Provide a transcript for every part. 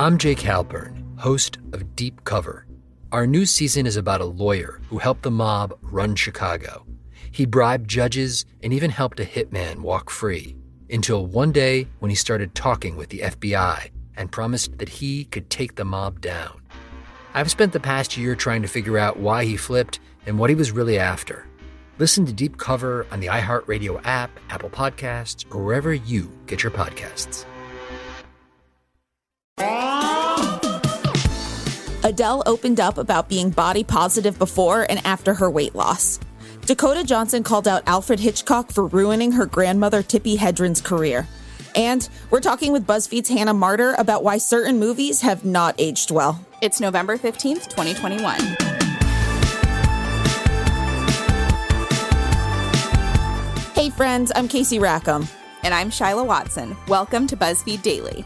I'm Jake Halpern, host of Deep Cover. Our new season is about a lawyer who helped the mob run Chicago. He bribed judges and even helped a hitman walk free. Until one day when he started talking with the FBI and promised that he could take the mob down. I've spent the past year trying to figure out why he flipped and what he was really after. Listen to Deep Cover on the iHeartRadio app, Apple Podcasts, or wherever you get your podcasts. Adele opened up about being body positive before and after her weight loss. Dakota Johnson called out Alfred Hitchcock for ruining her grandmother Tippi Hedren's career. And we're talking with BuzzFeed's Hannah Marder about why certain movies have not aged well. It's November 15th, 2021. Hey, friends, I'm Casey Rackham. And I'm Shyla Watson. Welcome to BuzzFeed Daily.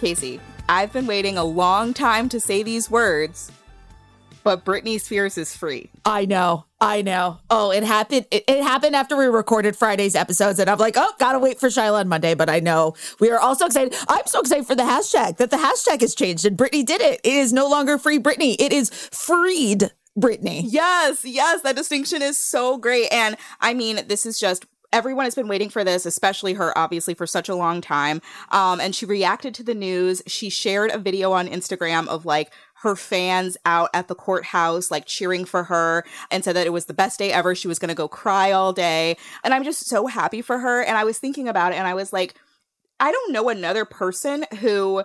Casey, I've been waiting a long time to say these words, but Britney Spears is free. I know. I know. Oh, it happened. It, it, happened after we recorded Friday's episodes, and I'm like, oh, gotta wait for Shyla on Monday. But I know we are also excited. I'm so excited for the hashtag that the hashtag has changed, and Britney did it. It is no longer free Britney. It is freed Britney. Yes, yes, that distinction is so great. And I mean, this is just everyone has been waiting for this, especially her, obviously, for such a long time. Um, and she reacted to the news. She shared a video on Instagram of like her fans out at the courthouse, like cheering for her, and said that it was the best day ever. She was going to go cry all day. And I'm just so happy for her. And I was thinking about it and I was like, I don't know another person who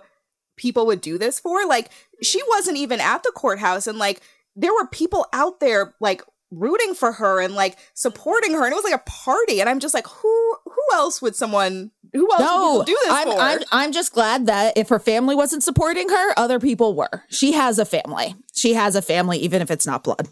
people would do this for. Like, she wasn't even at the courthouse and like, there were people out there like rooting for her and like supporting her and it was like a party and i'm just like who who else would someone who else no, would do this I'm, for? I'm, I'm just glad that if her family wasn't supporting her other people were she has a family she has a family even if it's not blood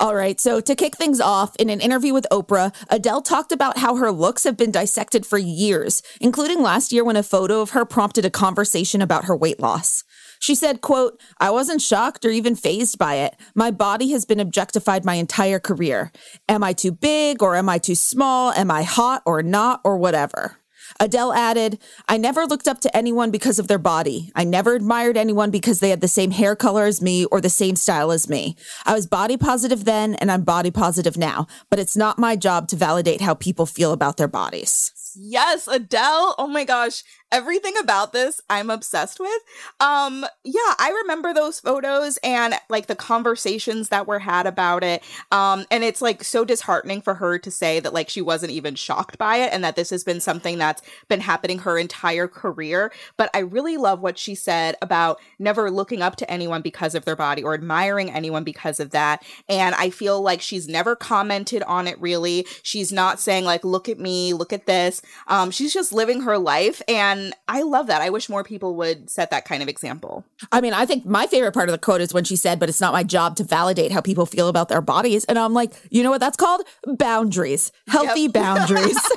all right, so to kick things off, in an interview with Oprah, Adele talked about how her looks have been dissected for years, including last year when a photo of her prompted a conversation about her weight loss. She said, quote, I wasn't shocked or even fazed by it. My body has been objectified my entire career. Am I too big or am I too small? Am I hot or not or whatever? Adele added, I never looked up to anyone because of their body. I never admired anyone because they had the same hair color as me or the same style as me. I was body positive then and I'm body positive now, but it's not my job to validate how people feel about their bodies. Yes, Adele. Oh my gosh everything about this I'm obsessed with. Um yeah, I remember those photos and like the conversations that were had about it. Um and it's like so disheartening for her to say that like she wasn't even shocked by it and that this has been something that's been happening her entire career, but I really love what she said about never looking up to anyone because of their body or admiring anyone because of that. And I feel like she's never commented on it really. She's not saying like look at me, look at this. Um she's just living her life and And I love that. I wish more people would set that kind of example. I mean, I think my favorite part of the quote is when she said, but it's not my job to validate how people feel about their bodies. And I'm like, you know what that's called? Boundaries, healthy yep. boundaries.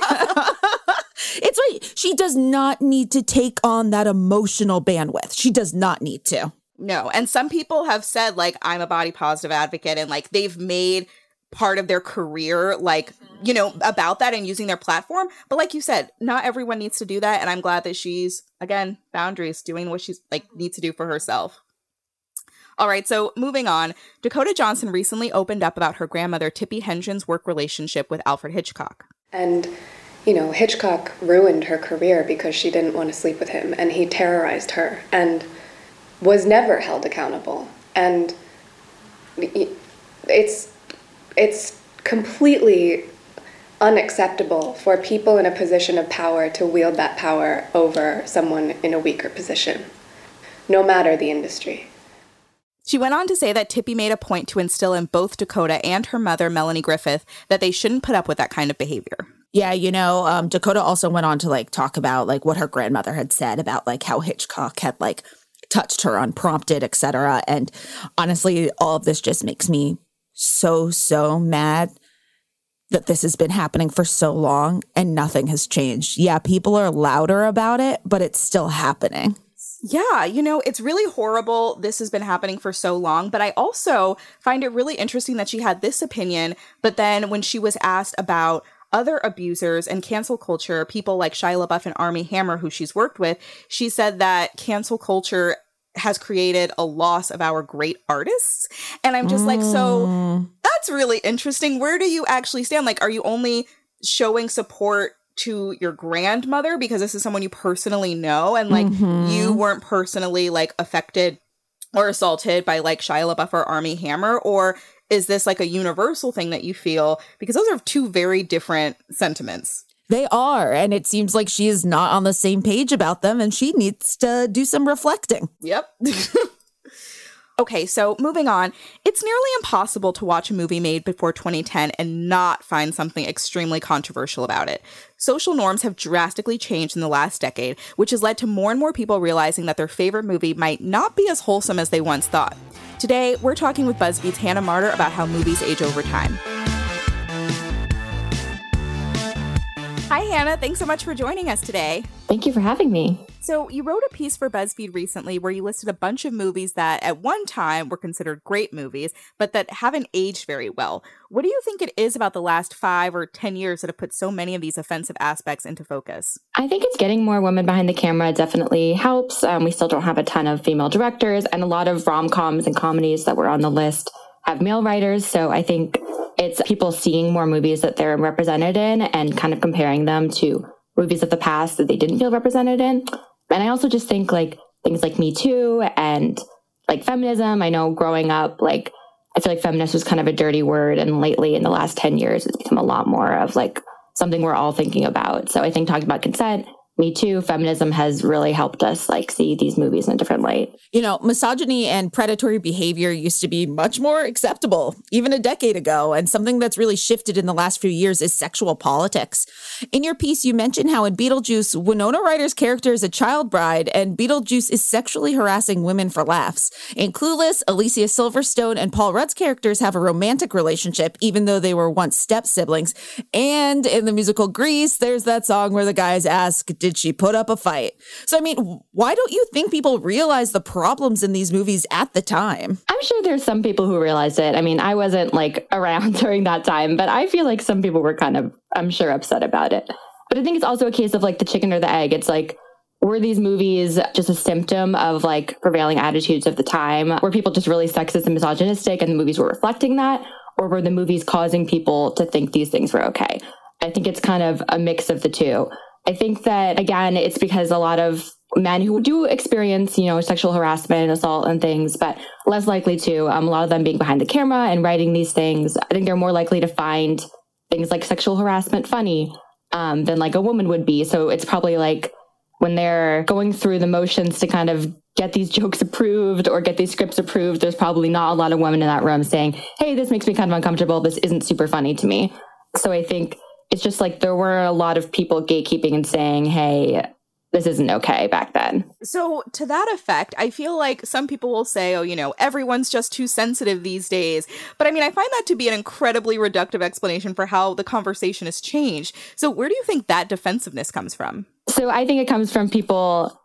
it's right. She does not need to take on that emotional bandwidth. She does not need to. No. And some people have said, like, I'm a body positive advocate, and like they've made part of their career like you know mm-hmm. about that and using their platform. But like you said not everyone needs to do that and i'm glad that she's again boundaries doing what she's like mm-hmm. needs to do for herself. All right so moving on. Dakota johnson recently opened up about her grandmother tippi hedren's work relationship with alfred hitchcock. And you know hitchcock ruined her career because she didn't want to sleep with him and he terrorized her and was never held accountable. And it's it's completely unacceptable for people in a position of power to wield that power over someone in a weaker position, no matter the industry. She went on to say that Tippi made a point to instill in both Dakota and her mother, Melanie Griffith, that they shouldn't put up with that kind of behavior. Yeah, you know, um, Dakota also went on to like talk about like what her grandmother had said about like how Hitchcock had like touched her unprompted, etc. And honestly, all of this just makes me so, so mad that this has been happening for so long and nothing has changed. Yeah, people are louder about it, but it's still happening. Yeah, you know, it's really horrible. This has been happening for so long, but I also find it really interesting that she had this opinion. But then when she was asked about other abusers and cancel culture, people like Shia LaBeouf and Armie Hammer, who she's worked with, she said that cancel culture has created a loss of our great artists. And I'm just mm. like, so mm. that's really interesting. Where do you actually stand? Like, are you only showing support to your grandmother because this is someone you personally know and like mm-hmm. you weren't personally like affected or assaulted by like Shia LaBeouf or Armie Hammer? Or is this like a universal thing that you feel? Because those are two very different sentiments. They are. And it seems like she is not on the same page about them and she needs to do some reflecting. Yep. okay, so moving on. It's nearly impossible to watch a movie made before 2010 and not find something extremely controversial about it. Social norms have drastically changed in the last decade, which has led to more and more people realizing that their favorite movie might not be as wholesome as they once thought. Today, we're talking with BuzzFeed's Hannah Marder about how movies age over time. Hi, Hannah. Thanks so much for joining us today. Thank you for having me. So, you wrote a piece for BuzzFeed recently where you listed a bunch of movies that at one time were considered great movies, but that haven't aged very well. What do you think it is about the last five or 10 years that have put so many of these offensive aspects into focus? I think it's getting more women behind the camera definitely helps. Um, we still don't have a ton of female directors, and a lot of rom coms and comedies that were on the list have male writers. So I think it's people seeing more movies that they're represented in and kind of comparing them to movies of the past that they didn't feel represented in. And I also just think like things like Me Too and like feminism. I know growing up, like I feel like feminist was kind of a dirty word. And lately in the last 10 years, it's become a lot more of like something we're all thinking about. So I think talking about consent me Too, feminism has really helped us like see these movies in a different light. You know, misogyny and predatory behavior used to be much more acceptable even a decade ago. And something that's really shifted in the last few years is sexual politics. In your piece, you mentioned how in Beetlejuice, Winona Ryder's character is a child bride and Beetlejuice is sexually harassing women for laughs. In Clueless, Alicia Silverstone and Paul Rudd's characters have a romantic relationship, even though they were once step siblings. And in the musical Grease, there's that song where the guys ask, did she put up a fight? So, I mean, why don't you think people realize the problems in these movies at the time? I'm sure there's some people who realized it. I mean, I wasn't like around during that time, but I feel like some people were kind of, I'm sure, upset about it. But I think it's also a case of like the chicken or the egg. It's like, were these movies just a symptom of like prevailing attitudes of the time? Were people just really sexist and misogynistic and the movies were reflecting that? Or were the movies causing people to think these things were okay? I think it's kind of a mix of the two. I think that again, it's because a lot of men who do experience, you know, sexual harassment, and assault and things, but less likely to, um, a lot of them being behind the camera and writing these things, I think they're more likely to find things like sexual harassment funny, um, than like a woman would be. So it's probably like when they're going through the motions to kind of get these jokes approved or get these scripts approved, there's probably not a lot of women in that room saying, Hey, this makes me kind of uncomfortable. This isn't super funny to me. So I think it's just like there were a lot of people gatekeeping and saying, hey, this isn't okay back then. So, to that effect, I feel like some people will say, oh, you know, everyone's just too sensitive these days. But I mean, I find that to be an incredibly reductive explanation for how the conversation has changed. So, where do you think that defensiveness comes from? So, I think it comes from people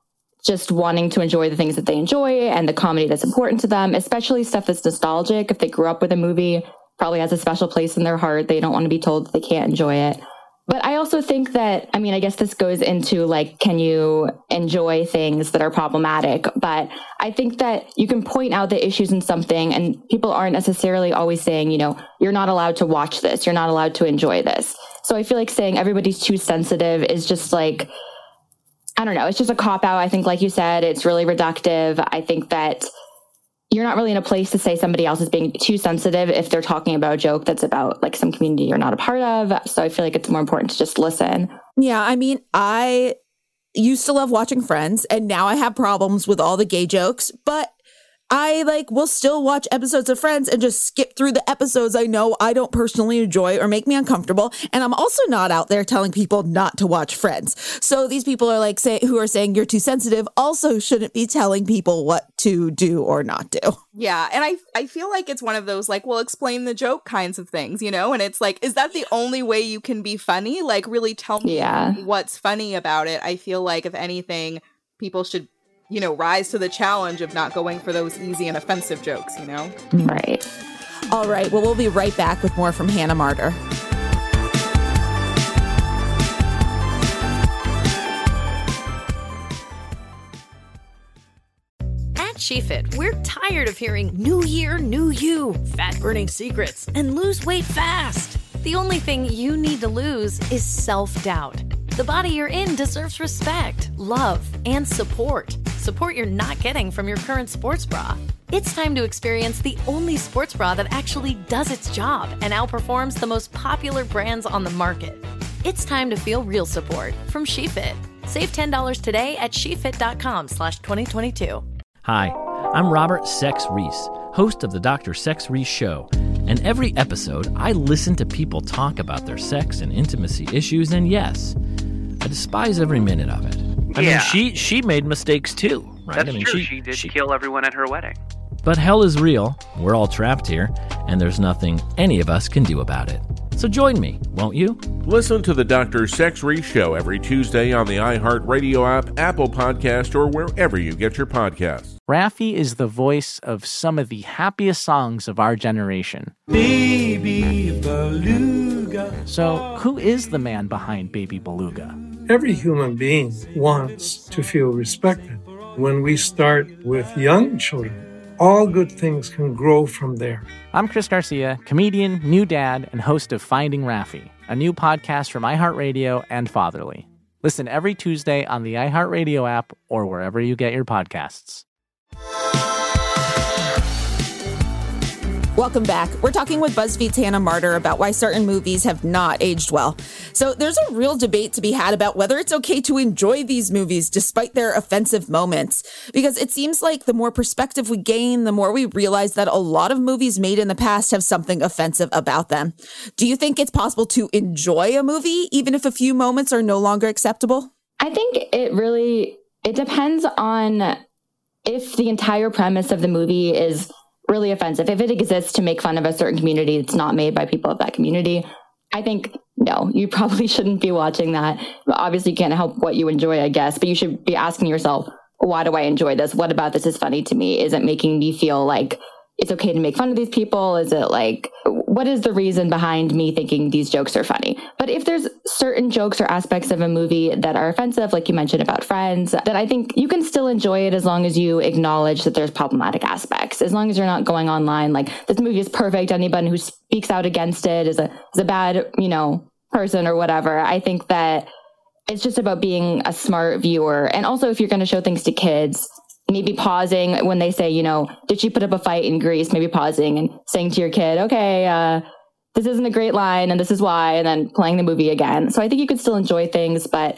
just wanting to enjoy the things that they enjoy and the comedy that's important to them, especially stuff that's nostalgic. If they grew up with a movie, probably has a special place in their heart. They don't want to be told they can't enjoy it. But I also think that, I mean, I guess this goes into like, can you enjoy things that are problematic? But I think that you can point out the issues in something and people aren't necessarily always saying, you know, you're not allowed to watch this. You're not allowed to enjoy this. So I feel like saying everybody's too sensitive is just like, I don't know. It's just a cop out. I think, like you said, it's really reductive. I think that you're not really in a place to say somebody else is being too sensitive if they're talking about a joke that's about like some community you're not a part of. So I feel like it's more important to just listen. Yeah, I mean, I used to love watching Friends and now I have problems with all the gay jokes, but I like will still watch episodes of Friends and just skip through the episodes I know I don't personally enjoy or make me uncomfortable. And I'm also not out there telling people not to watch Friends. So these people are like say who are saying you're too sensitive also shouldn't be telling people what to do or not do. Yeah, and I I feel like it's one of those like, well, explain the joke kinds of things, you know? And it's like, is that the only way you can be funny? Like really tell me Yeah. what's funny about it. I feel like if anything, people should you know, rise to the challenge of not going for those easy and offensive jokes, you know? Right. All right, well, we'll be right back with more from Hannah Marder. At SheFit, we're tired of hearing new year, new you, fat burning secrets, and lose weight fast. The only thing you need to lose is self doubt. The body you're in deserves respect, love, and support. Support you're not getting from your current sports bra. It's time to experience the only sports bra that actually does its job and outperforms the most popular brands on the market. It's time to feel real support from SheFit. Save $10 today at shefit.com slash 2022. Hi, I'm Robert Sex Reese, host of the Dr. Sex Reese Show. And every episode, I listen to people talk about their sex and intimacy issues, and yes, I despise every minute of it. I Yeah. mean, she she made mistakes too, right? That's I mean, true. She, did kill everyone at her wedding. But hell is real. We're all trapped here, and there's nothing any of us can do about it. So join me, won't you? Listen to the Dr. Sex Reese Show every Tuesday on the iHeartRadio app, Apple Podcast, or wherever you get your podcasts. Raffi is the voice of some of the happiest songs of our generation. Baby Beluga. So, who is the man behind Baby Beluga? Every human being wants to feel respected. When we start with young children, all good things can grow from there. I'm Chris Garcia, comedian, new dad, and host of Finding Raffi, a new podcast from iHeartRadio and Fatherly. Listen every Tuesday on the iHeartRadio app or wherever you get your podcasts. Welcome back. We're talking with BuzzFeed's Hannah Marder about why certain movies have not aged well. So there's a real debate to be had about whether it's okay to enjoy these movies despite their offensive moments. Because it seems like the more perspective we gain, the more we realize that a lot of movies made in the past have something offensive about them. Do you think it's possible to enjoy a movie even if a few moments are no longer acceptable? I think it really it depends on if the entire premise of the movie is really offensive. If it exists to make fun of a certain community, it's not made by people of that community. I think no, you probably shouldn't be watching that. Obviously, you can't help what you enjoy, I guess, but you should be asking yourself, why do I enjoy this? What about this is funny to me? Is it making me feel like it's okay to make fun of these people? Is it like, what is the reason behind me thinking these jokes are funny? But if there's certain jokes or aspects of a movie that are offensive, like you mentioned about Friends, then I think you can still enjoy it as long as you acknowledge that there's problematic aspects. As long as you're not going online like, this movie is perfect. Anyone who speaks out against it is a, is a bad, you know, person or whatever. I think that it's just about being a smart viewer. And also, if you're going to show things to kids, maybe pausing when they say, you know, did she put up a fight in Grease? Maybe pausing and saying to your kid, okay, uh, this isn't a great line and this is why, and then playing the movie again. So I think you could still enjoy things, but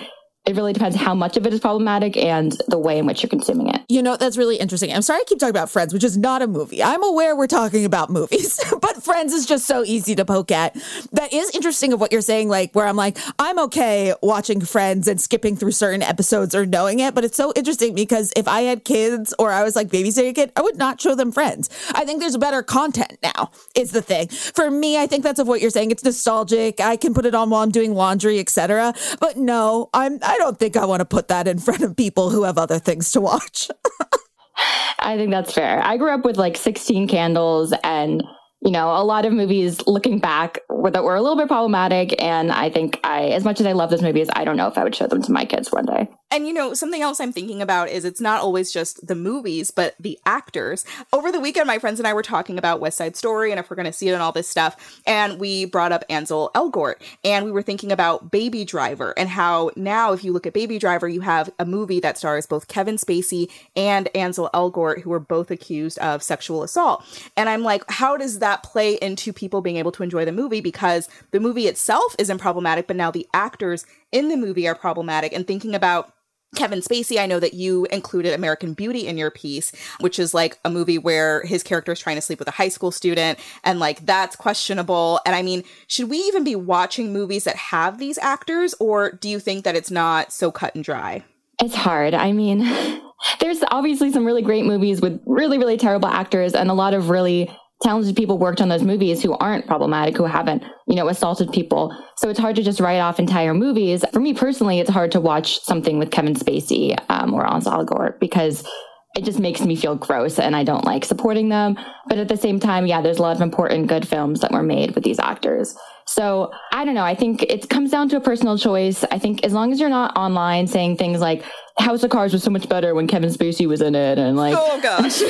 it really depends how much of it is problematic and the way in which you're consuming it. You know, that's really interesting. I'm sorry I keep talking about Friends, which is not a movie. I'm aware we're talking about movies, but Friends is just so easy to poke at. That is interesting of what you're saying, like where I'm like, I'm okay watching Friends and skipping through certain episodes or knowing it, but it's so interesting because if I had kids or I was like babysitting a kid, I would not show them Friends. I think there's better content now, is the thing. For me, I think that's of what you're saying. It's nostalgic. I can put it on while I'm doing laundry, etc. But no, I'm I don't think I want to put that in front of people who have other things to watch. I think that's fair. I grew up with like 16 candles and you know, a lot of movies looking back that were a little bit problematic. And I think I, as much as I love those movies, I don't know if I would show them to my kids one day. And you know, something else I'm thinking about is it's not always just the movies, but the actors. Over the weekend, my friends and I were talking about West Side Story and if we're going to see it and all this stuff. And we brought up Ansel Elgort and we were thinking about Baby Driver and how now, if you look at Baby Driver, you have a movie that stars both Kevin Spacey and Ansel Elgort, who were both accused of sexual assault. And I'm like, how does that play into people being able to enjoy the movie? Because the movie itself isn't problematic, but now the actors in the movie are problematic. And thinking about Kevin Spacey, I know that you included American Beauty in your piece, which is like a movie where his character is trying to sleep with a high school student, and like that's questionable. And I mean, should we even be watching movies that have these actors, or do you think that it's not so cut and dry? It's hard. I mean, there's obviously some really great movies with really, really terrible actors, and a lot of really talented people worked on those movies who aren't problematic, who haven't, you know, assaulted people. So it's hard to just write off entire movies. For me personally, it's hard to watch something with Kevin Spacey um, or Ansel Elgort because it just makes me feel gross and I don't like supporting them. But at the same time, yeah, there's a lot of important good films that were made with these actors. So I don't know. I think it comes down to a personal choice. I think as long as you're not online saying things like House of Cards was so much better when Kevin Spacey was in it and like Oh gosh.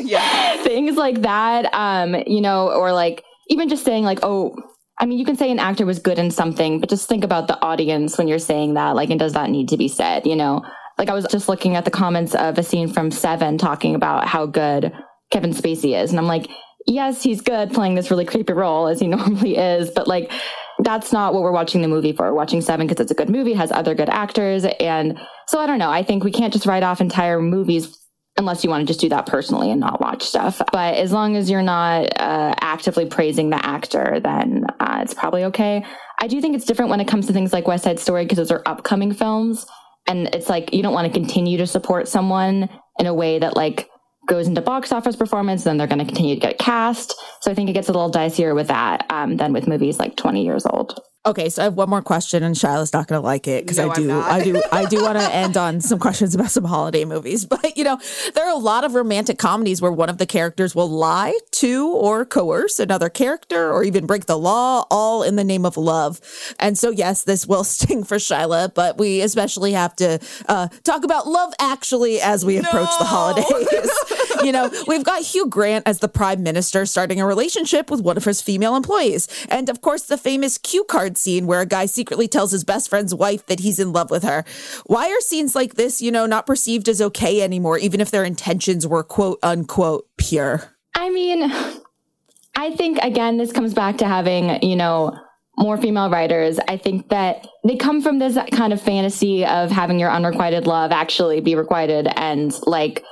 yeah. things like that. Um, you know, or like even just saying like, oh, I mean, you can say an actor was good in something, but just think about the audience when you're saying that. Like, and does that need to be said? You know, like I was just looking at the comments of a scene from Seven talking about how good Kevin Spacey is. And I'm like, yes, he's good playing this really creepy role as he normally is, but like, that's not what we're watching the movie for. We're watching Seven because it's a good movie, has other good actors. And so I don't know. I think we can't just write off entire movies unless you want to just do that personally and not watch stuff. But as long as you're not uh, actively praising the actor, then uh, it's probably okay. I do think it's different when it comes to things like West Side Story because those are upcoming films. And it's like you don't want to continue to support someone in a way that like goes into box office performance, then they're going to continue to get cast. So I think it gets a little dicier with that um, than with movies like 20 years old. Okay, so I have one more question, and Shyla's not going to like it because No, I do. I do, I do want to end on some questions about some holiday movies. But you know, there are a lot of romantic comedies where one of the characters will lie to or coerce another character, or even break the law, all in the name of love. And so, yes, this will sting for Shiloh, but we especially have to uh, talk about Love Actually as we approach the holidays. you know, we've got Hugh Grant as the prime minister starting a relationship with one of his female employees. And of course, the famous cue card scene where a guy secretly tells his best friend's wife that he's in love with her. Why are scenes like this, you know, not perceived as okay anymore, even if their intentions were quote unquote pure? I mean, I think again, this comes back to having, you know, more female writers. I think that they come from this kind of fantasy of having your unrequited love actually be requited and like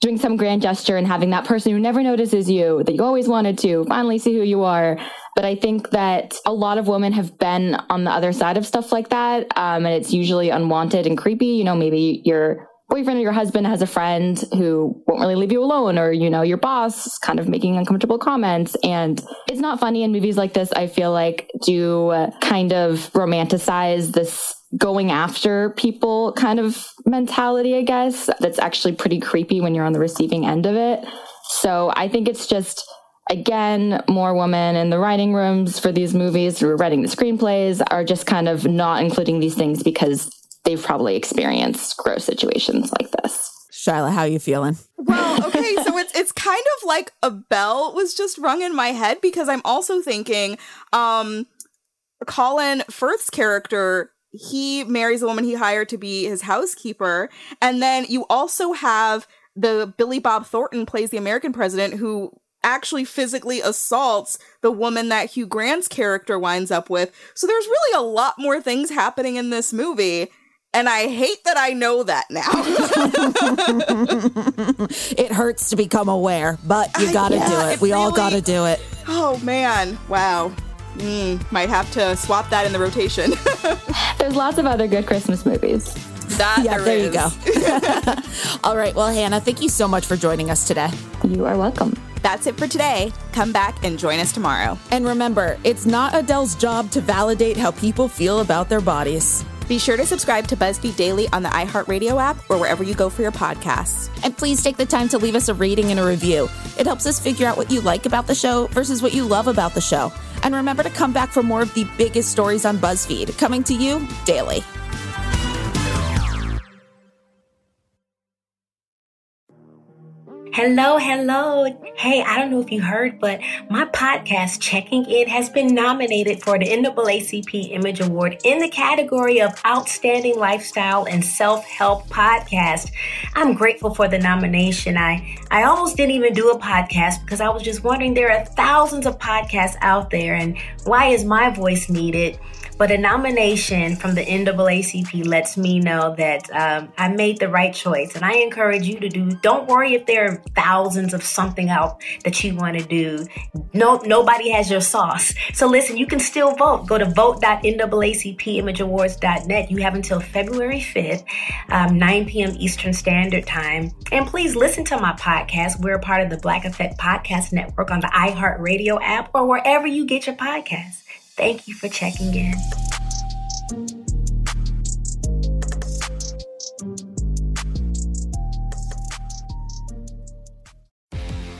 doing some grand gesture and having that person who never notices you that you always wanted to finally see who you are. But I think that a lot of women have been on the other side of stuff like that. Um, and it's usually unwanted and creepy. You know, maybe your boyfriend or your husband has a friend who won't really leave you alone, or, you know, your boss kind of making uncomfortable comments. And it's not funny in movies like this, I feel like, do uh, kind of romanticize this going after people kind of mentality, I guess. That's actually pretty creepy when you're on the receiving end of it. So I think it's just, again, more women in the writing rooms for these movies who are writing the screenplays are just kind of not including these things because they've probably experienced gross situations like this. Shyla, how you feeling? Well, okay, so it's it's kind of like a bell was just rung in my head because I'm also thinking, um, Colin Firth's character, he marries a woman he hired to be his housekeeper, and then you also have the Billy Bob Thornton plays the American president who actually physically assaults the woman that Hugh Grant's character winds up with. So there's really a lot more things happening in this movie. And I hate that I know that now. it hurts to become aware, but you got to yeah, do it. it we all got to do it. oh man, wow. Mm, might have to swap that in the rotation. There's lots of other good Christmas movies. that Yeah, there you go. all right. Well, Hannah, thank you so much for joining us today. You are welcome. That's it for today. Come back and join us tomorrow. And remember, it's not Adele's job to validate how people feel about their bodies. Be sure to subscribe to BuzzFeed Daily on the iHeartRadio app or wherever you go for your podcasts. And please take the time to leave us a rating and a review. It helps us figure out what you like about the show versus what you love about the show. And remember to come back for more of the biggest stories on BuzzFeed, coming to you daily. Hello, hello. Hey, I don't know if you heard, but my podcast, Checking In, has been nominated for the NAACP Image Award in the category of Outstanding Lifestyle and Self Help Podcast. I'm grateful for the nomination. I, I almost didn't even do a podcast because I was just wondering there are thousands of podcasts out there, and why is my voice needed? But a nomination from the NAACP lets me know that um, I made the right choice. And I encourage you to do, don't worry if there are thousands of something out that you want to do. No, nobody has your sauce. So listen, you can still vote. Go to vote.naacpimageawards.net. You have until February 5th, um, 9 p.m. Eastern Standard Time. And please listen to my podcast. We're a part of the Black Effect Podcast Network on the iHeartRadio app or wherever you get your podcasts. Thank you for checking in.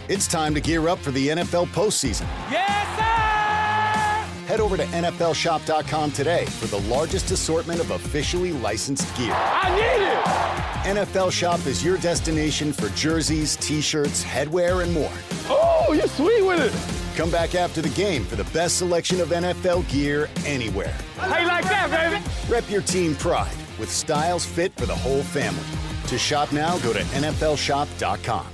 It's time to gear up for the NFL postseason. Yes, sir! Head over to NFLShop.com today for the largest assortment of officially licensed gear. I need it! NFL Shop is your destination for jerseys, t shirts, headwear, and more. Oh, you're sweet with it! Come back after the game for the best selection of NFL gear anywhere. How you like that, baby? Rep your team pride with styles fit for the whole family. To shop now, go to NFLShop.com.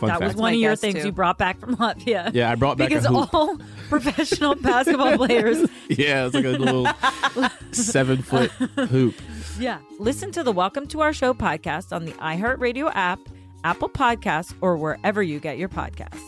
Fun that was one My of your guess, things too. you brought back from Latvia. Yeah, I brought back a because hoop. all professional basketball players. Yeah, it's like a little seven foot hoop. Yeah, listen to the Welcome to Our Show podcast on the iHeartRadio app, Apple Podcasts, or wherever you get your podcasts.